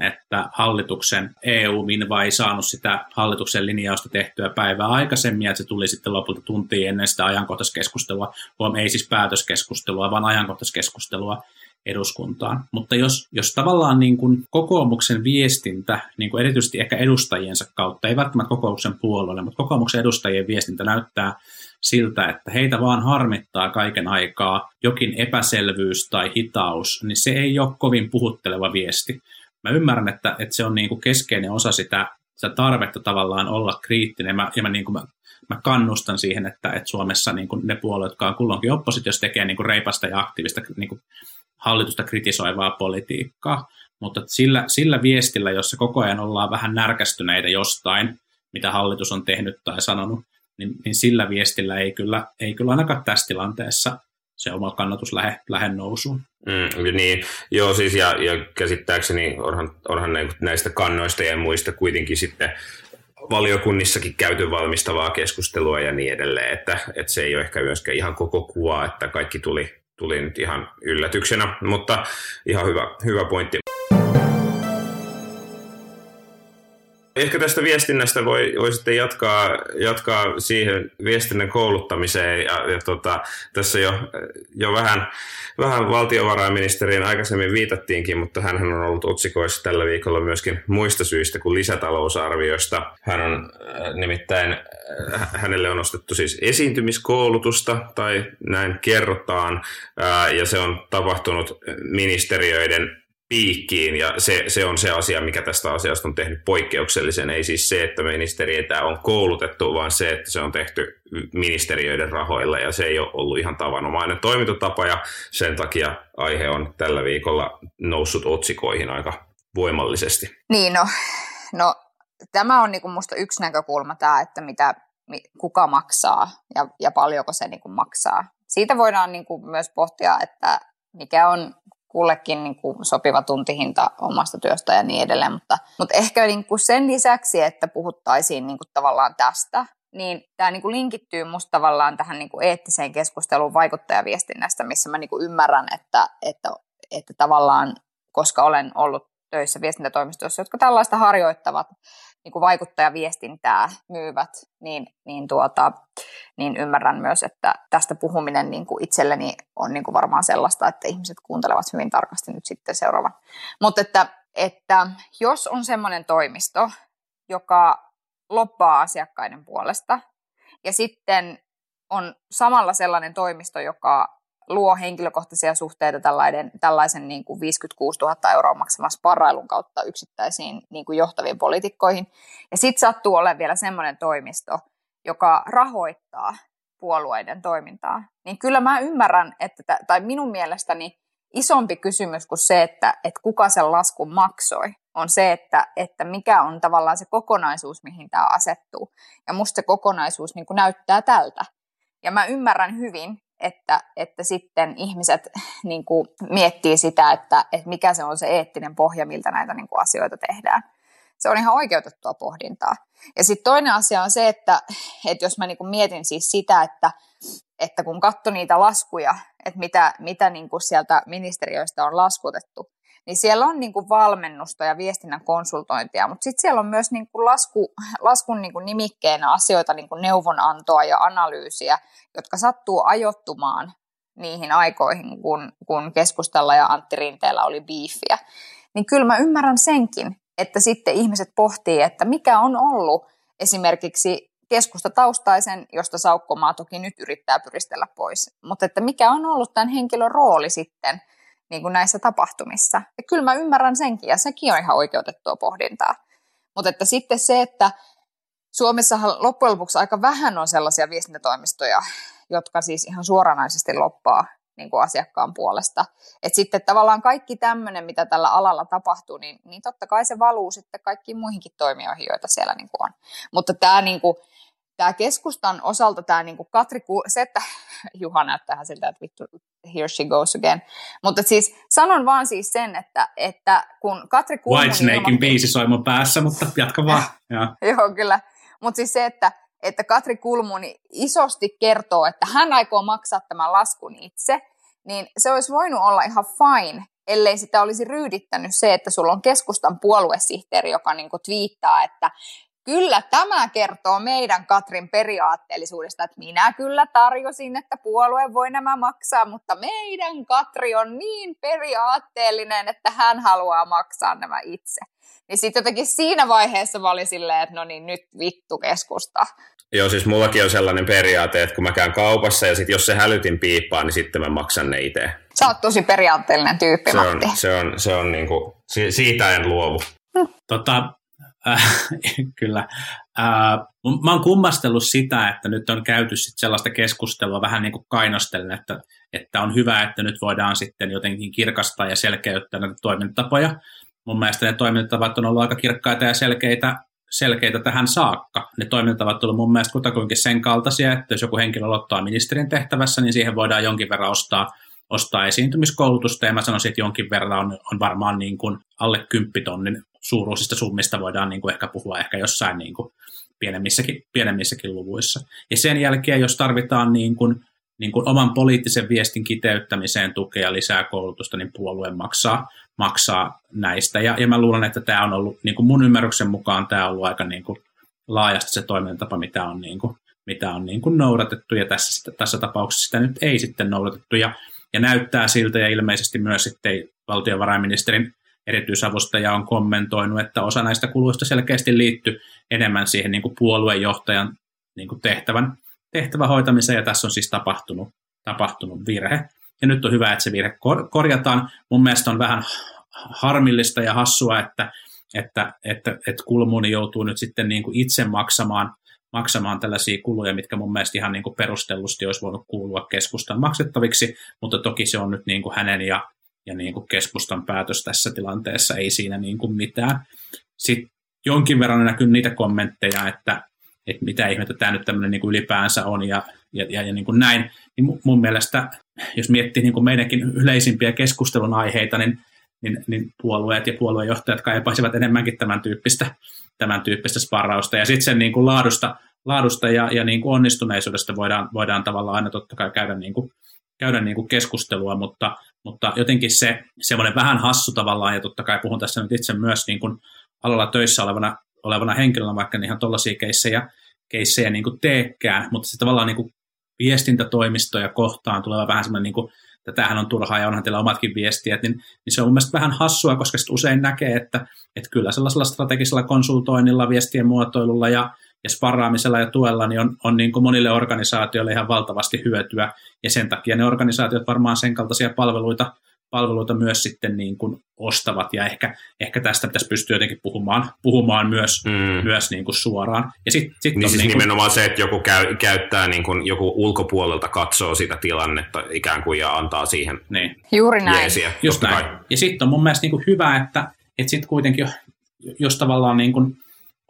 että hallituksen EU-minva ei saanut sitä hallituksen linjausta tehtyä päivää aikaisemmin, että se tuli sitten lopulta tuntia ennen sitä ajankohtaiskeskustelua, huom, ei siis päätöskeskustelua, vaan ajankohtaiskeskustelua eduskuntaan. Mutta jos, jos tavallaan niin kuin kokoomuksen viestintä, niin kuin erityisesti ehkä edustajiensa kautta, ei välttämättä kokoomuksen puolueelle, mutta kokoomuksen edustajien viestintä näyttää siltä, että heitä vaan harmittaa kaiken aikaa jokin epäselvyys tai hitaus, niin se ei ole kovin puhutteleva viesti. Mä ymmärrän, että, että se on niin kuin keskeinen osa sitä, sitä tarvetta tavallaan olla kriittinen, mä, ja mä, niin kuin mä, mä kannustan siihen, että, että Suomessa niin kuin ne puolueet, jotka on kulloinkin oppositiossa, tekee niin kuin reipasta ja aktiivista niin kuin hallitusta kritisoivaa politiikkaa, mutta sillä, sillä viestillä, jossa koko ajan ollaan vähän närkästyneitä jostain, mitä hallitus on tehnyt tai sanonut, niin, niin sillä viestillä ei kyllä, ei kyllä ainakaan tässä tilanteessa se oma kannatus lähde, lähde nousuun. Mm, niin, joo siis ja, ja käsittääkseni onhan, onhan näistä kannoista ja muista kuitenkin sitten valiokunnissakin käyty valmistavaa keskustelua ja niin edelleen, että, että se ei ole ehkä myöskään ihan koko kuva, että kaikki tuli tuli nyt ihan yllätyksenä, mutta ihan hyvä, hyvä pointti. Ehkä tästä viestinnästä voi, voi sitten jatkaa, jatkaa siihen viestinnän kouluttamiseen. Ja, ja tota, tässä jo, jo vähän, vähän valtiovarainministeriin aikaisemmin viitattiinkin, mutta hän on ollut otsikoissa tällä viikolla myöskin muista syistä kuin lisätalousarviosta. Hän on äh, nimittäin, äh, hänelle on ostettu siis esiintymiskoulutusta, tai näin kerrotaan, äh, ja se on tapahtunut ministeriöiden piikkiin ja se, se on se asia, mikä tästä asiasta on tehnyt poikkeuksellisen. Ei siis se, että ministeriöitä on koulutettu, vaan se, että se on tehty ministeriöiden rahoilla ja se ei ole ollut ihan tavanomainen toimintatapa ja sen takia aihe on tällä viikolla noussut otsikoihin aika voimallisesti. Niin, no, no tämä on niinku musta yksi näkökulma tämä, että mitä, kuka maksaa ja, ja paljonko se niinku maksaa. Siitä voidaan niinku myös pohtia, että mikä on kullekin niin kuin sopiva tuntihinta omasta työstä ja niin edelleen. Mutta, mutta ehkä niin kuin sen lisäksi, että puhuttaisiin niin kuin tavallaan tästä, niin tämä niin kuin linkittyy musta tavallaan tähän niin kuin eettiseen keskusteluun vaikuttajaviestinnästä, missä mä niin kuin ymmärrän, että, että, että tavallaan, koska olen ollut töissä viestintätoimistoissa, jotka tällaista harjoittavat, niin vaikuttajaviestintää myyvät, niin, niin, tuota, niin ymmärrän myös, että tästä puhuminen niin kuin itselleni on niin kuin varmaan sellaista, että ihmiset kuuntelevat hyvin tarkasti nyt sitten seuraavan. Mutta että, että jos on semmoinen toimisto, joka loppaa asiakkaiden puolesta, ja sitten on samalla sellainen toimisto, joka luo henkilökohtaisia suhteita tällainen, tällaisen niin kuin 56 000 euroa maksamassa parailun kautta yksittäisiin niin kuin johtaviin poliitikkoihin. Ja sitten sattuu olemaan vielä semmoinen toimisto, joka rahoittaa puolueiden toimintaa. Niin kyllä mä ymmärrän, että, tai minun mielestäni isompi kysymys kuin se, että, että kuka sen laskun maksoi, on se, että, että mikä on tavallaan se kokonaisuus, mihin tämä asettuu. Ja musta se kokonaisuus niin kuin näyttää tältä. Ja mä ymmärrän hyvin, että, että sitten ihmiset niin kuin miettii sitä, että, että mikä se on se eettinen pohja, miltä näitä niin kuin asioita tehdään. Se on ihan oikeutettua pohdintaa. Ja sitten toinen asia on se, että, että jos mä niin kuin mietin siis sitä, että, että kun katso niitä laskuja, että mitä, mitä niin kuin sieltä ministeriöistä on laskutettu, niin siellä on niin kuin valmennusta ja viestinnän konsultointia, mutta sitten siellä on myös niin kuin lasku, laskun niin kuin nimikkeenä asioita, niin kuin neuvonantoa ja analyysiä, jotka sattuu ajottumaan niihin aikoihin, kun, kun keskustella ja Antti Rinteellä oli biifiä. Niin kyllä mä ymmärrän senkin, että sitten ihmiset pohtii, että mikä on ollut esimerkiksi keskustataustaisen, josta Saukkomaa toki nyt yrittää pyristellä pois, mutta että mikä on ollut tämän henkilön rooli sitten – niin kuin näissä tapahtumissa. Ja kyllä mä ymmärrän senkin, ja sekin on ihan oikeutettua pohdintaa. Mutta että sitten se, että Suomessahan loppujen lopuksi aika vähän on sellaisia viestintätoimistoja, jotka siis ihan suoranaisesti loppaa niin kuin asiakkaan puolesta. Et sitten tavallaan kaikki tämmöinen, mitä tällä alalla tapahtuu, niin, niin totta kai se valuu sitten kaikkiin muihinkin toimijoihin, joita siellä niin kuin on. Mutta tämä niin kuin, tämä keskustan osalta tämä niin kuin Katri, se, että Juha näyttää siltä, että vittu, here she goes again. Mutta siis sanon vaan siis sen, että, että kun Katri Kulmuni... Whitesnakein ilmoitti... biisi soi mun päässä, mutta jatka vaan. Joo, kyllä. Mutta siis se, että, että Katri Kulmuni isosti kertoo, että hän aikoo maksaa tämän laskun itse, niin se olisi voinut olla ihan fine, ellei sitä olisi ryydittänyt se, että sulla on keskustan puoluesihteeri, joka niin twiittaa, että Kyllä tämä kertoo meidän Katrin periaatteellisuudesta, että minä kyllä tarjosin, että puolue voi nämä maksaa, mutta meidän Katri on niin periaatteellinen, että hän haluaa maksaa nämä itse. Niin sitten jotenkin siinä vaiheessa mä olin silleen, että no niin, nyt vittu keskusta. Joo, siis mullakin on sellainen periaate, että kun mä käyn kaupassa ja sitten jos se hälytin piippaa, niin sitten mä maksan ne itse. Sä oot tosi periaatteellinen tyyppi, se Matti. On, se on, se on niinku, siitä en luovu. Tota, Äh, kyllä. Äh, mä oon kummastellut sitä, että nyt on käyty sit sellaista keskustelua vähän niin kuin kainostellen, että, että on hyvä, että nyt voidaan sitten jotenkin kirkastaa ja selkeyttää näitä toimintatapoja. Mun mielestä ne toimintatavat on ollut aika kirkkaita ja selkeitä, selkeitä tähän saakka. Ne toimintatavat ovat mun mielestä kutakuinkin sen kaltaisia, että jos joku henkilö aloittaa ministerin tehtävässä, niin siihen voidaan jonkin verran ostaa ostaa esiintymiskoulutusta, ja mä sanoisin, että jonkin verran on, on varmaan niin kuin alle kymppitonnin suuruisista summista voidaan niin kuin ehkä puhua ehkä jossain niin kuin pienemmissäkin, pienemmissäkin luvuissa. Ja sen jälkeen, jos tarvitaan niin kuin, niin kuin oman poliittisen viestin kiteyttämiseen tukea lisää koulutusta, niin puolue maksaa, maksaa näistä. Ja, ja mä luulen, että tämä on ollut, niin kuin mun ymmärryksen mukaan, tämä on ollut aika niin kuin laajasti se toimintatapa, mitä on, niin kuin, mitä on niin kuin noudatettu, ja tässä, tässä tapauksessa sitä nyt ei sitten noudatettu. Ja, ja näyttää siltä, ja ilmeisesti myös sitten valtiovarainministerin erityisavustaja on kommentoinut, että osa näistä kuluista selkeästi liittyy enemmän siihen niin kuin puoluejohtajan niin kuin tehtävän, tehtävän hoitamiseen, ja tässä on siis tapahtunut, tapahtunut virhe. Ja nyt on hyvä, että se virhe kor- korjataan. Mun mielestä on vähän harmillista ja hassua, että, että, että, että Kulmuni joutuu nyt sitten niin kuin itse maksamaan, maksamaan tällaisia kuluja, mitkä mun mielestä ihan niin kuin perustellusti olisi voinut kuulua keskustan maksettaviksi, mutta toki se on nyt niin kuin hänen ja ja niin kuin keskustan päätös tässä tilanteessa, ei siinä niin kuin mitään. Sitten jonkin verran näkyy niitä kommentteja, että, että mitä ihmettä tämä nyt tämmöinen niin kuin ylipäänsä on ja, ja, ja, ja niin kuin näin. Niin mun mielestä, jos miettii niin kuin meidänkin yleisimpiä keskustelun aiheita, niin, niin, niin puolueet ja puoluejohtajat kaipaisivat enemmänkin tämän tyyppistä, tämän tyyppistä sparrausta. Ja sitten sen niin kuin laadusta, laadusta ja, ja niin kuin onnistuneisuudesta voidaan, voidaan tavallaan aina totta kai käydä niin kuin käydä niin kuin keskustelua, mutta, mutta jotenkin se semmoinen vähän hassu tavallaan, ja totta kai puhun tässä nyt itse myös niin kuin alalla töissä olevana, olevana henkilönä, vaikka ihan tuollaisia keissejä, keissejä niin kuin teekään, mutta se tavallaan niin kuin viestintätoimistoja kohtaan tulee vähän semmoinen, niin kuin, että tämähän on turhaa ja onhan teillä omatkin viestiä, niin, niin se on mun mielestä vähän hassua, koska usein näkee, että, että kyllä sellaisella strategisella konsultoinnilla, viestien muotoilulla ja, ja sparraamisella ja tuella niin on, on niin kuin monille organisaatioille ihan valtavasti hyötyä, ja sen takia ne organisaatiot varmaan sen kaltaisia palveluita, palveluita myös sitten niin kuin ostavat, ja ehkä, ehkä tästä pitäisi pystyä jotenkin puhumaan, puhumaan myös, mm. myös niin kuin suoraan. Ja sit, sit niin on siis niin kuin, nimenomaan se, että joku käy, käyttää, niin kuin joku ulkopuolelta katsoo sitä tilannetta ikään kuin ja antaa siihen niin. Juuri näin. jeesiä. Just näin. kai. Ja sitten on mun mielestä niin kuin hyvä, että, että sitten kuitenkin, jos tavallaan niin kuin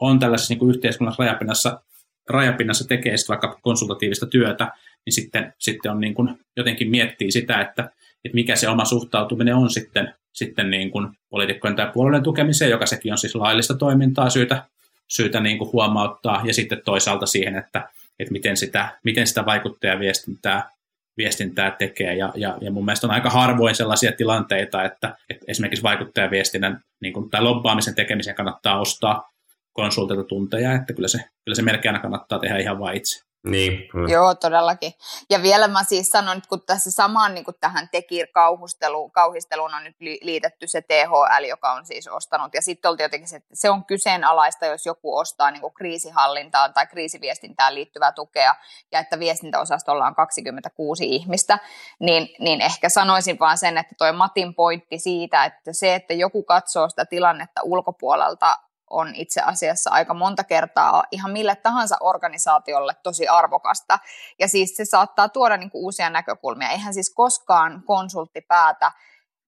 on tällaisessa niin kuin yhteiskunnassa rajapinnassa, rajapinnassa tekee vaikka konsultatiivista työtä, niin sitten, sitten on niin kuin jotenkin miettii sitä, että, että mikä se oma suhtautuminen on sitten, sitten niin kuin poliitikkojen tai puolueiden tukemiseen, joka sekin on siis laillista toimintaa syytä, syytä niin kuin huomauttaa, ja sitten toisaalta siihen, että, että miten, sitä, miten sitä vaikuttajaviestintää viestintää tekee, ja, ja, ja mun mielestä on aika harvoin sellaisia tilanteita, että, että esimerkiksi vaikuttajaviestinnän niin kuin, tai lobbaamisen tekemiseen kannattaa ostaa konsultilta tunteja, että kyllä se, kyllä se melkein aina kannattaa tehdä ihan vain itse. Niin, kyllä. Joo, todellakin. Ja vielä mä siis sanon, että kun tässä samaan niin kuin tähän Tekir-kauhisteluun kauhisteluun on nyt li- liitetty se THL, joka on siis ostanut, ja sitten oltiin jotenkin se, että se on kyseenalaista, jos joku ostaa niin kuin kriisihallintaan tai kriisiviestintään liittyvää tukea, ja että viestintäosastolla on 26 ihmistä, niin, niin ehkä sanoisin vaan sen, että toi Matin pointti siitä, että se, että joku katsoo sitä tilannetta ulkopuolelta, on itse asiassa aika monta kertaa ihan mille tahansa organisaatiolle tosi arvokasta. Ja siis se saattaa tuoda niin kuin uusia näkökulmia. Eihän siis koskaan konsultti päätä,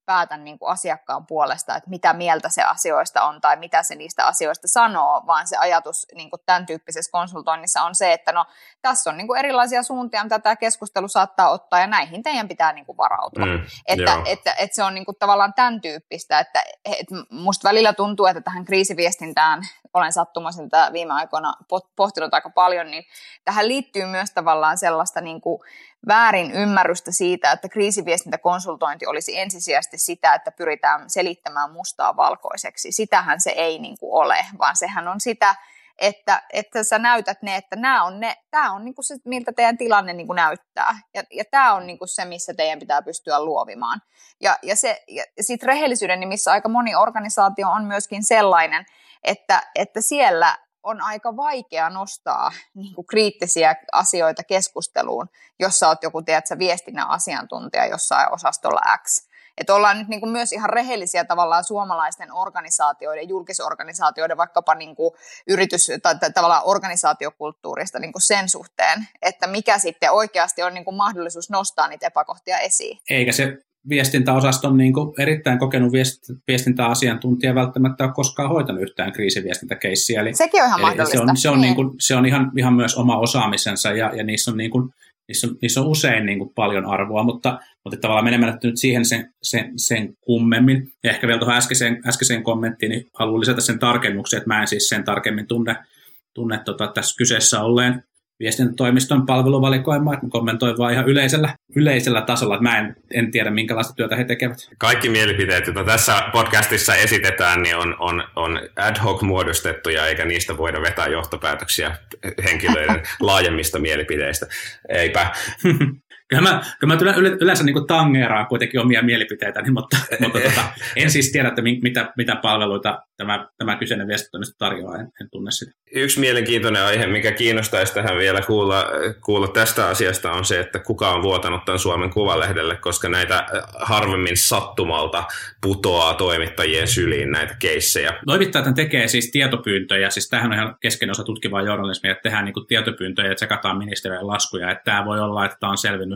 päätä niin kuin asiakkaan puolesta, että mitä mieltä se asioista on tai mitä se niistä asioista sanoo, vaan se ajatus niin kuin tämän tyyppisessä konsultoinnissa on se, että no tässä on niin kuin erilaisia suuntia, mitä tämä keskustelu saattaa ottaa ja näihin teidän pitää niin kuin varautua. Mm, että, joo. että, että se on niin kuin tavallaan tämän tyyppistä, että, että musta välillä tuntuu, että tähän kriisiviestintään olen sattumoisin tätä viime aikoina pohtinut aika paljon, niin tähän liittyy myös tavallaan sellaista niin kuin väärin ymmärrystä siitä, että kriisiviestintäkonsultointi olisi ensisijaisesti sitä, että pyritään selittämään mustaa valkoiseksi. Sitähän se ei niin kuin ole, vaan sehän on sitä, että, että sä näytät ne, että nämä on ne, tämä on niin kuin se, miltä teidän tilanne niin kuin näyttää. Ja, ja tämä on niin kuin se, missä teidän pitää pystyä luovimaan. Ja, ja, ja sitten rehellisyyden nimissä aika moni organisaatio on myöskin sellainen, että, että siellä on aika vaikea nostaa niin kuin kriittisiä asioita keskusteluun, jos sä oot joku tiedätkö, viestinnän asiantuntija jossain osastolla X. Että ollaan nyt niin kuin myös ihan rehellisiä tavallaan suomalaisten organisaatioiden, julkisorganisaatioiden, vaikkapa niin kuin yritys- tai, tavallaan organisaatiokulttuurista niin kuin sen suhteen, että mikä sitten oikeasti on niin kuin mahdollisuus nostaa niitä epäkohtia esiin. Eikä se viestintäosaston niin kuin erittäin kokenut viest- viestintäasiantuntija välttämättä ole koskaan hoitanut yhtään kriisiviestintäkeissiä. Eli, Sekin on ihan eli mahdollista. se on, se on, Niin. niin kuin, se on ihan, ihan myös oma osaamisensa ja, ja niissä on niin kuin, niissä on, niissä on usein niin kuin paljon arvoa, mutta, mutta tavallaan menemättä nyt siihen sen, sen, sen kummemmin. Ja ehkä vielä tuohon äskeiseen, äskeiseen kommenttiin, niin haluan lisätä sen tarkennuksen, että mä en siis sen tarkemmin tunne, tunne tota, tässä kyseessä olleen viestintätoimiston palveluvalikoimaa, että mä kommentoin vaan ihan yleisellä, yleisellä tasolla, että mä en, en tiedä minkälaista työtä he tekevät. Kaikki mielipiteet, joita tässä podcastissa esitetään, niin on, on, on ad hoc muodostettuja, eikä niistä voida vetää johtopäätöksiä henkilöiden laajemmista mielipiteistä. Eipä. Kyllä mä, kyllä mä yle- yleensä niin tangeeraan kuitenkin omia mielipiteitäni, mutta, mutta tota, en siis tiedä, että mi- mitä, mitä palveluita tämä, tämä kyseinen viestintätoimisto tarjoaa, en, en tunne sitä. Yksi mielenkiintoinen aihe, mikä kiinnostaisi tähän vielä kuulla, kuulla tästä asiasta, on se, että kuka on vuotanut tämän Suomen Kuvalehdelle, koska näitä harvemmin sattumalta putoaa toimittajien syliin näitä keissejä. Toimittajat tekee siis tietopyyntöjä, siis tämähän on ihan keskeinen osa tutkivaa journalismia, että tehdään niin tietopyyntöjä ja tsekataan ministeriön laskuja, että tämä voi olla, että tämä on selvinnyt,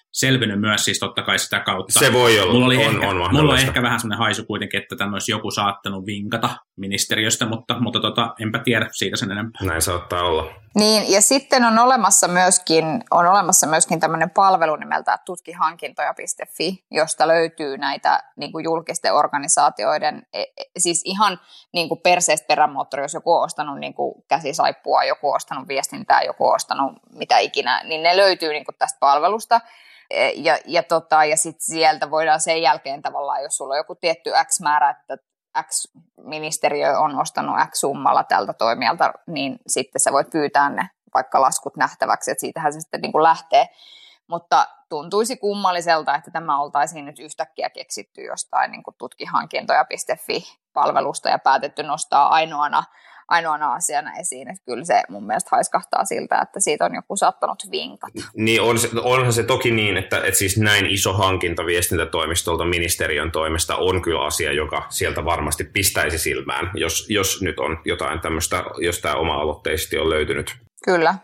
selvinnyt myös siis totta kai sitä kautta. Se voi olla, Mulla oli, on, ehkä, on mahdollista. mulla on ehkä vähän semmoinen haisu kuitenkin, että tämän olisi joku saattanut vinkata ministeriöstä, mutta, mutta tota, enpä tiedä siitä sen enempää. Näin saattaa olla. Niin, ja sitten on olemassa myöskin, on olemassa myöskin tämmöinen palvelu nimeltä tutkihankintoja.fi, josta löytyy näitä niin kuin julkisten organisaatioiden, e- e- siis ihan niin kuin perseestä perämoottori, jos joku on ostanut niin kuin käsisaippua, joku on ostanut viestintää, joku on ostanut mitä ikinä, niin ne löytyy niin kuin tästä palvelusta. E- Ja, ja, tota, ja sitten sieltä voidaan sen jälkeen tavallaan, jos sulla on joku tietty X määrä, että X-ministeriö on ostanut X-summalla tältä toimijalta, niin sitten sä voit pyytää ne vaikka laskut nähtäväksi, että siitähän se sitten niin kuin lähtee. Mutta tuntuisi kummalliselta, että tämä oltaisiin nyt yhtäkkiä keksitty jostain niin tutkihankintoja.fi-palvelusta ja päätetty nostaa ainoana, ainoana asiana esiin. Että kyllä se mun mielestä haiskahtaa siltä, että siitä on joku saattanut vinkata. Niin on, onhan se toki niin, että, että siis näin iso hankinta viestintätoimistolta ministeriön toimesta on kyllä asia, joka sieltä varmasti pistäisi silmään, jos, jos nyt on jotain tämmöistä, jos tämä oma-aloitteisesti on löytynyt. Kyllä.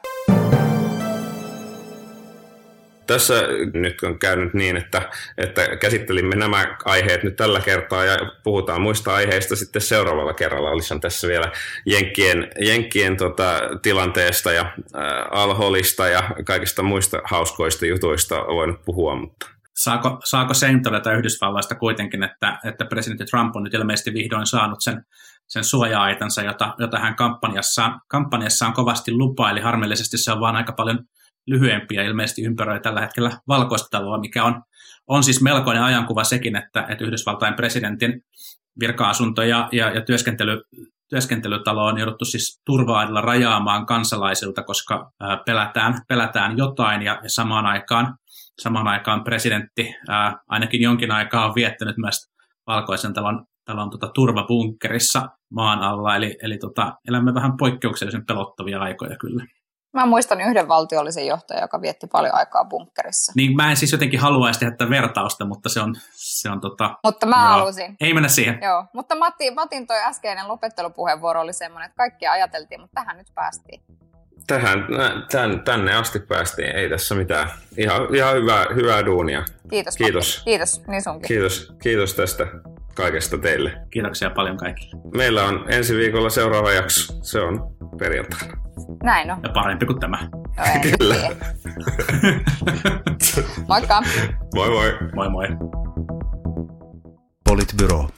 Tässä nyt on käynyt niin, että, että käsittelimme nämä aiheet nyt tällä kertaa ja puhutaan muista aiheista sitten seuraavalla kerralla. Olisin tässä vielä Jenkkien, Jenkkien tota, tilanteesta ja ää, alholista ja kaikista muista hauskoista jutuista voinut puhua, mutta Saako, saako sen todeta Yhdysvalloista kuitenkin, että, että presidentti Trump on nyt ilmeisesti vihdoin saanut sen, sen suoja-aitansa, jota, jota hän kampanjassaan, kampanjassaan kovasti lupaili. Harmillisesti se on vaan aika paljon lyhyempi ja ilmeisesti ympäröi tällä hetkellä valkoista taloa, mikä on, on siis melkoinen ajankuva sekin, että, että Yhdysvaltain presidentin virka-asunto ja, ja, ja työskentely, työskentelytalo on jouduttu siis turvaadilla rajaamaan kansalaisilta, koska ää, pelätään, pelätään jotain ja, ja samaan aikaan, samaan aikaan presidentti ää, ainakin jonkin aikaa on viettänyt myös valkoisen talon, talon tota, turvabunkkerissa maan alla, eli, eli tota, elämme vähän poikkeuksellisen pelottavia aikoja kyllä. Mä muistan yhden valtiollisen johtajan, joka vietti paljon aikaa bunkkerissa. Niin mä en siis jotenkin haluaisi tehdä tätä vertausta, mutta se on, se on tota... Mutta mä joo. halusin. Ei mennä siihen. Joo, mutta Matti, Matin toi äskeinen lopettelupuheenvuoro oli semmoinen, että kaikkia ajateltiin, mutta tähän nyt päästiin. Tähän, tän, tänne asti päästiin, ei tässä mitään. Ihan, ihan hyvää, hyvää duunia. Kiitos. Kiitos. Matti. Kiitos, niin sunkin. Kiitos, kiitos tästä kaikesta teille. Kiitoksia paljon kaikille. Meillä on ensi viikolla seuraava jakso. Se on perjantaina. Näin on. Ja parempi kuin tämä. No, Kyllä. Moikka. Moi moi. Moi moi. Politbyro.